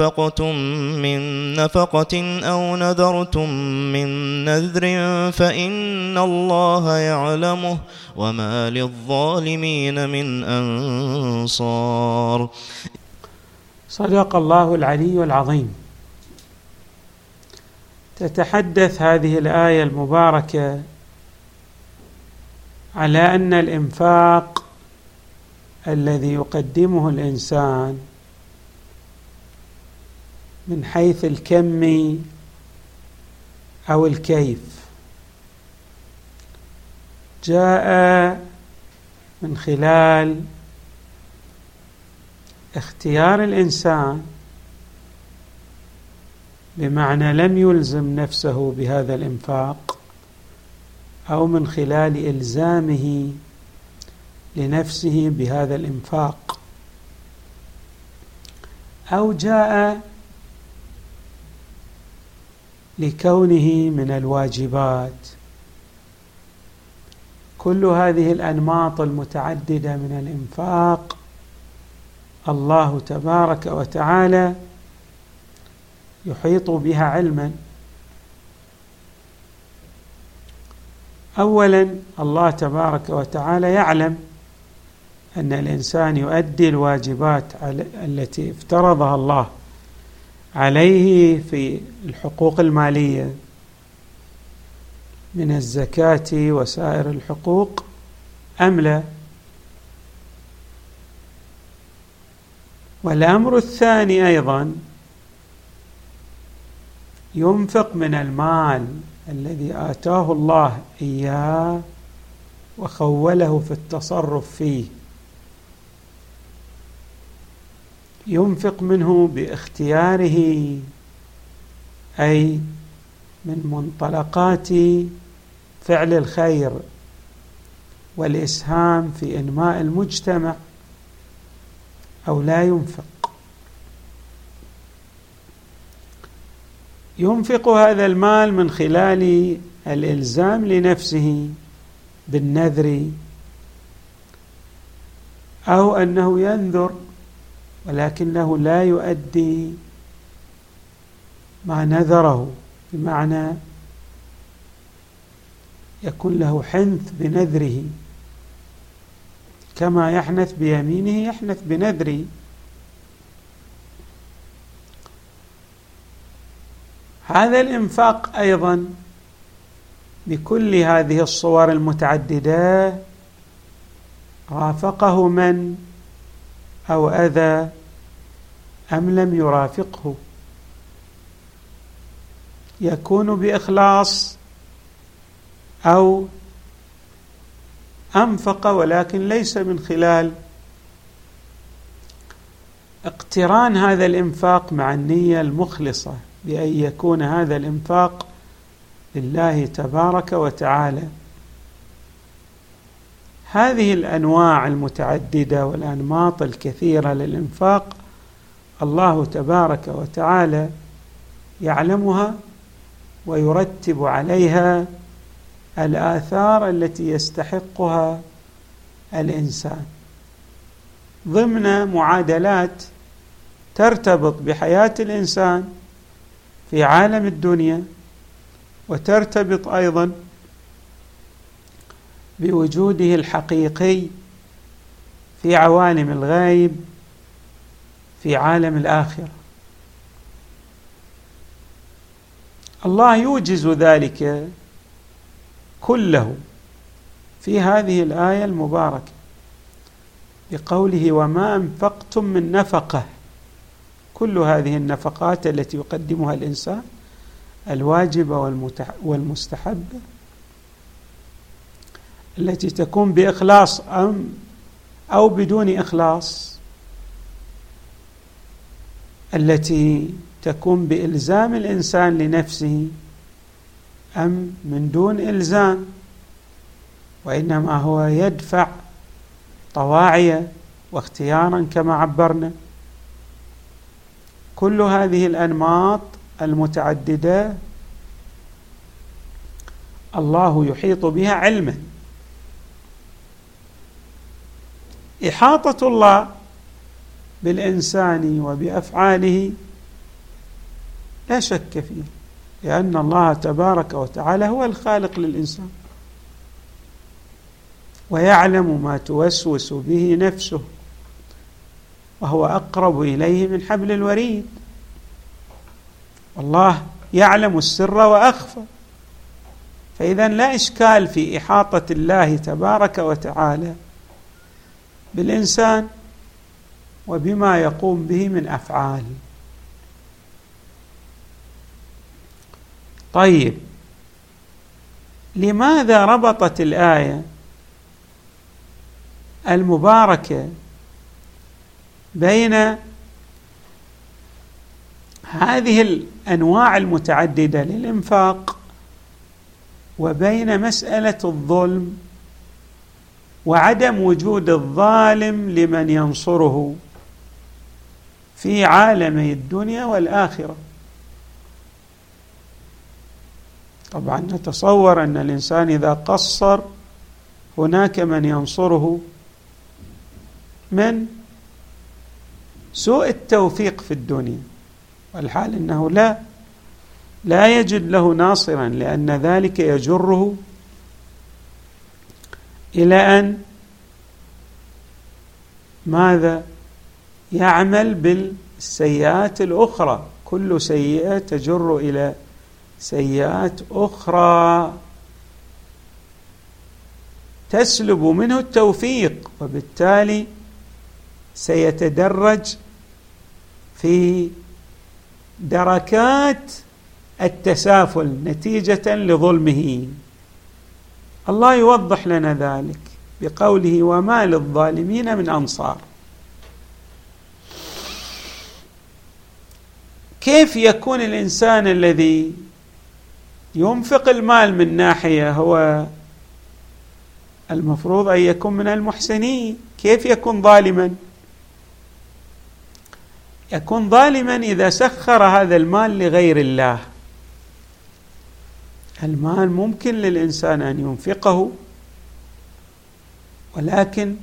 أنفقتم من نفقة أو نذرتم من نذر فإن الله يعلمه وما للظالمين من أنصار. صدق الله العلي العظيم. تتحدث هذه الآية المباركة على أن الإنفاق الذي يقدمه الإنسان من حيث الكم أو الكيف. جاء من خلال اختيار الإنسان بمعنى لم يلزم نفسه بهذا الإنفاق أو من خلال إلزامه لنفسه بهذا الإنفاق. أو جاء لكونه من الواجبات. كل هذه الأنماط المتعددة من الإنفاق الله تبارك وتعالى يحيط بها علما. اولا الله تبارك وتعالى يعلم أن الإنسان يؤدي الواجبات التي افترضها الله. عليه في الحقوق المالية من الزكاة وسائر الحقوق أم لا؟ والأمر الثاني أيضا ينفق من المال الذي آتاه الله إياه وخوله في التصرف فيه. ينفق منه باختياره أي من منطلقات فعل الخير والإسهام في إنماء المجتمع أو لا ينفق. ينفق هذا المال من خلال الإلزام لنفسه بالنذر أو أنه ينذر ولكنه لا يؤدي ما نذره بمعنى يكون له حنث بنذره. كما يحنث بيمينه يحنث بنذره. هذا الإنفاق أيضا بكل هذه الصور المتعددة رافقه من أو أذى أم لم يرافقه؟ يكون بإخلاص أو أنفق ولكن ليس من خلال. اقتران هذا الإنفاق مع النية المخلصة بأن يكون هذا الإنفاق لله تبارك وتعالى. هذه الأنواع المتعددة والأنماط الكثيرة للإنفاق الله تبارك وتعالى يعلمها ويرتب عليها الآثار التي يستحقها الإنسان. ضمن معادلات ترتبط بحياة الإنسان في عالم الدنيا وترتبط أيضا بوجوده الحقيقي في عوالم الغيب في عالم الآخرة. الله يوجز ذلك كله في هذه الآية المباركة بقوله وما انفقتم من نفقه. كل هذه النفقات التي يقدمها الإنسان الواجبه والمستحبه التي تكون بإخلاص أم أو بدون إخلاص. التي تكون بإلزام الإنسان لنفسه أم من دون إلزام؟ وإنما هو يدفع طواعيه واختيارا كما عبرنا. كل هذه الأنماط المتعددة الله يحيط بها علما إحاطة الله بالإنسان وبأفعاله لا شك فيه لأن الله تبارك وتعالى هو الخالق للإنسان. ويعلم ما توسوس به نفسه وهو أقرب إليه من حبل الوريد. والله يعلم السر وأخفى. فإذا لا إشكال في إحاطة الله تبارك وتعالى بالإنسان وبما يقوم به من أفعال. طيب لماذا ربطت الآية المباركة بين هذه الأنواع المتعددة للإنفاق وبين مسألة الظلم وعدم وجود الظالم لمن ينصره؟ في عالمي الدنيا والآخرة. طبعا نتصور أن الإنسان إذا قصر هناك من ينصره من سوء التوفيق في الدنيا والحال إنه لا لا يجد له ناصرا لأن ذلك يجره إلى أن ماذا؟ يعمل بالسيئات الأخرى. كل سيئة تجر إلى سيئات أخرى. تسلب منه التوفيق وبالتالي سيتدرج في دركات التسافل نتيجة لظلمه. الله يوضح لنا ذلك بقوله وما للظالمين من أنصار. كيف يكون الإنسان الذي ينفق المال من ناحية هو المفروض أن يكون من المحسنين؟ كيف يكون ظالما؟ يكون ظالما إذا سخر هذا المال لغير الله. المال ممكن للإنسان أن ينفقه ولكن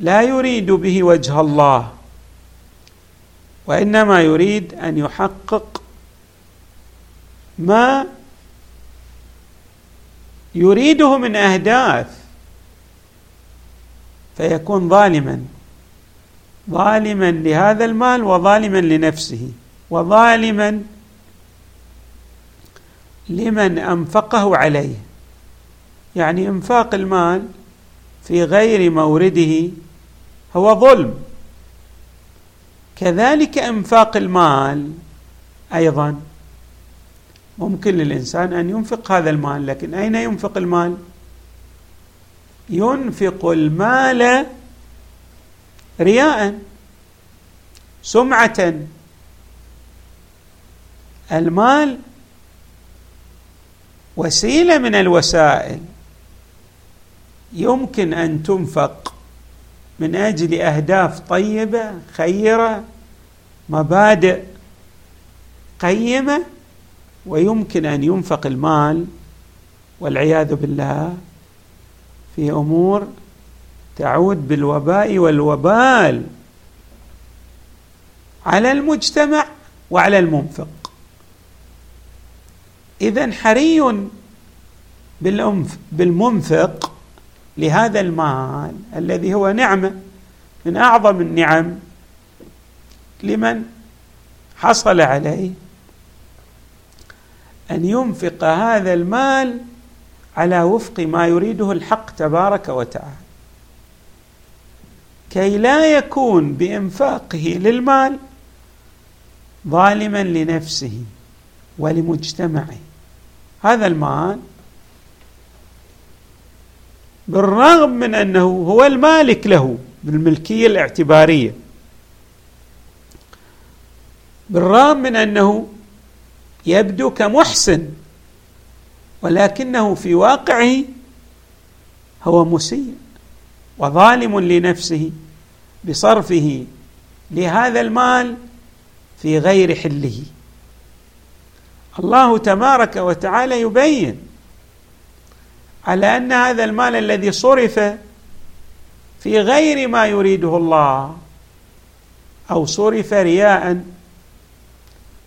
لا يريد به وجه الله. وإنما يريد أن يحقق ما يريده من أهداف فيكون ظالما ظالما لهذا المال وظالما لنفسه وظالما لمن أنفقه عليه. يعني إنفاق المال في غير مورده هو ظلم. كذلك إنفاق المال أيضا. ممكن للإنسان أن ينفق هذا المال لكن أين ينفق المال؟ ينفق المال رياء سمعه. المال وسيلة من الوسائل. يمكن أن تنفق من أجل أهداف طيبة خيرة. مبادئ قيمة ويمكن أن ينفق المال والعياذ بالله في أمور تعود بالوباء والوبال على المجتمع وعلى المنفق. اذا حري بالمنفق لهذا المال الذي هو نعمة من أعظم النعم لمن حصل عليه أن ينفق هذا المال على وفق ما يريده الحق تبارك وتعالى. كي لا يكون بإنفاقه للمال ظالما لنفسه ولمجتمعه. هذا المال بالرغم من أنه هو المالك له بالملكية الاعتبارية. بالرغم من أنه يبدو كمحسن ولكنه في واقعه هو مسيء وظالم لنفسه بصرفه لهذا المال في غير حله. الله تبارك وتعالى يبين على أن هذا المال الذي صرف في غير ما يريده الله أو صرف رياء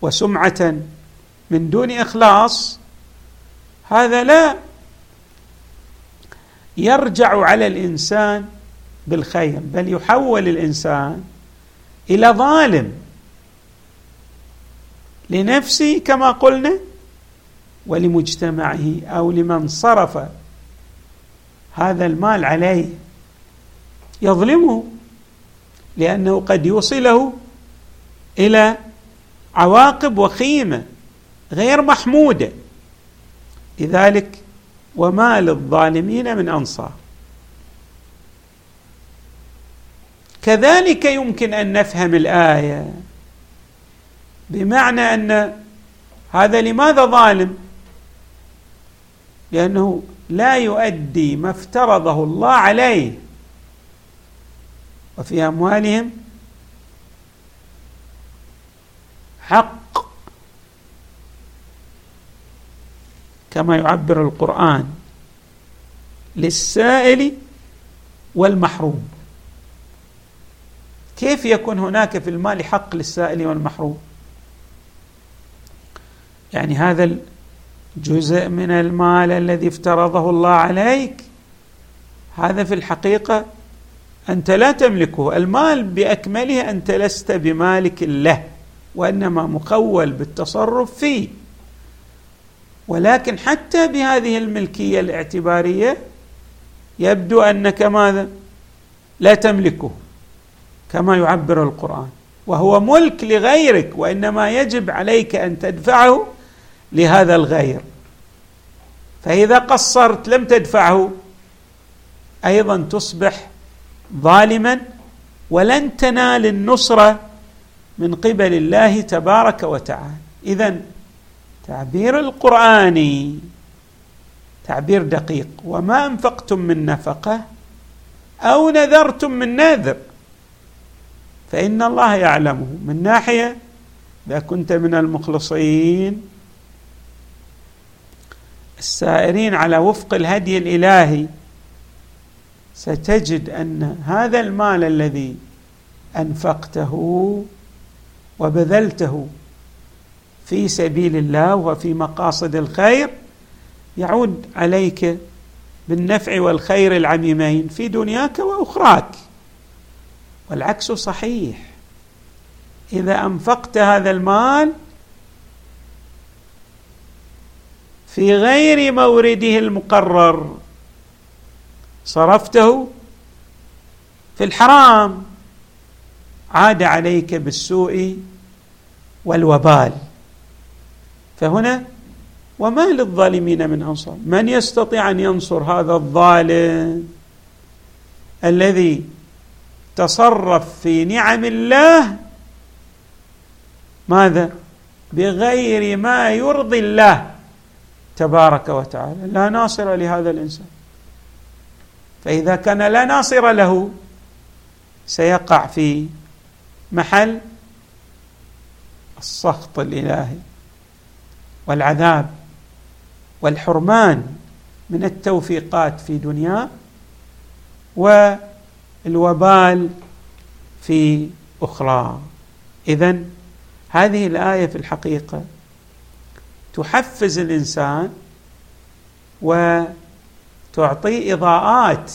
وسمعة من دون إخلاص هذا لا يرجع على الإنسان بالخير بل يحول الإنسان إلى ظالم. لنفسه كما قلنا ولمجتمعه أو لمن صرف هذا المال عليه يظلمه لأنه قد يوصله إلى عواقب وخيمة غير محمودة. لذلك وما للظالمين من أنصار. كذلك يمكن أن نفهم الآية بمعنى أن هذا لماذا ظالم؟ لأنه لا يؤدي ما افترضه الله عليه. وفي أموالهم حق. كما يعبر القرآن للسائل والمحروم. كيف يكون هناك في المال حق للسائل والمحروم؟ يعني هذا الجزء من المال الذي افترضه الله عليك هذا في الحقيقة أنت لا تملكه. المال بأكمله أنت لست بمالك له. وإنما مخول بالتصرف فيه. ولكن حتى بهذه الملكية الاعتبارية يبدو أنك ماذا؟ لا تملكه كما يعبر القرآن. وهو ملك لغيرك وإنما يجب عليك أن تدفعه لهذا الغير. فإذا قصرت لم تدفعه أيضا تصبح ظالما ولن تنال النصرة من قبل الله تبارك وتعالى. اذا تعبير القراني تعبير دقيق. وما أنفقتم من نفقة أو نذرتم من نذر. فإن الله يعلمه. من ناحية إذا كنت من المخلصين السائرين على وفق الهدي الإلهي ستجد أن هذا المال الذي أنفقته وبذلته في سبيل الله وفي مقاصد الخير يعود عليك بالنفع والخير العميمين في دنياك وأخراك. والعكس صحيح. إذا أنفقت هذا المال في غير مورده المقرر صرفته في الحرام عاد عليك بالسوء والوبال. فهنا وما للظالمين من أنصار؟ من يستطيع أن ينصر هذا الظالم الذي تصرف في نعم الله؟ ماذا؟ بغير ما يرضي الله تبارك وتعالى. لا ناصر لهذا الإنسان. فإذا كان لا ناصر له سيقع في محل السخط الإلهي والعذاب والحرمان من التوفيقات في دنياه والوبال في أخرى. اذا هذه الآية في الحقيقة تحفز الإنسان وتعطيه إضاءات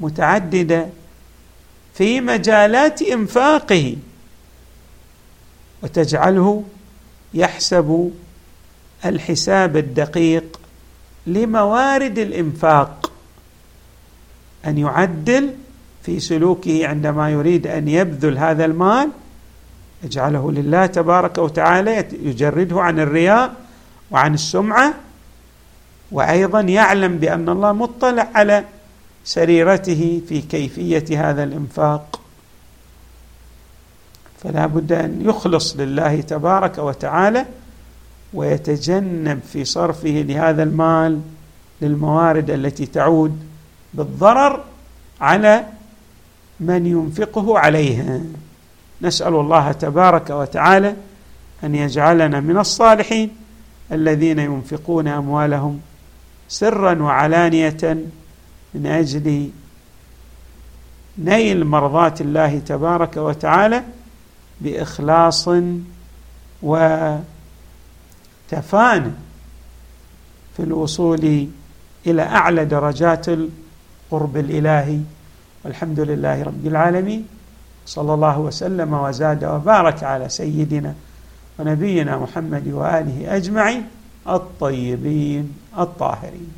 متعددة في مجالات إنفاقه وتجعله يحسب الحساب الدقيق لموارد الإنفاق أن يعدل في سلوكه عندما يريد أن يبذل هذا المال. يجعله لله تبارك وتعالى يجرده عن الرياء وعن السمعة. وأيضا يعلم بأن الله مطلع على سريرته في كيفية هذا الإنفاق. فلا بد أن يخلص لله تبارك وتعالى ويتجنب في صرفه لهذا المال للموارد التي تعود بالضرر على من ينفقه عليها. نسأل الله تبارك وتعالى أن يجعلنا من الصالحين الذين ينفقون أموالهم سرا وعلانية من أجل نيل مرضات الله تبارك وتعالى بإخلاص وتفان في الوصول إلى أعلى درجات القرب الإلهي. والحمد لله رب العالمين. صلى الله وسلم وزاد وبارك على سيدنا ونبينا محمد وآله أجمعين الطيبين الطاهرين.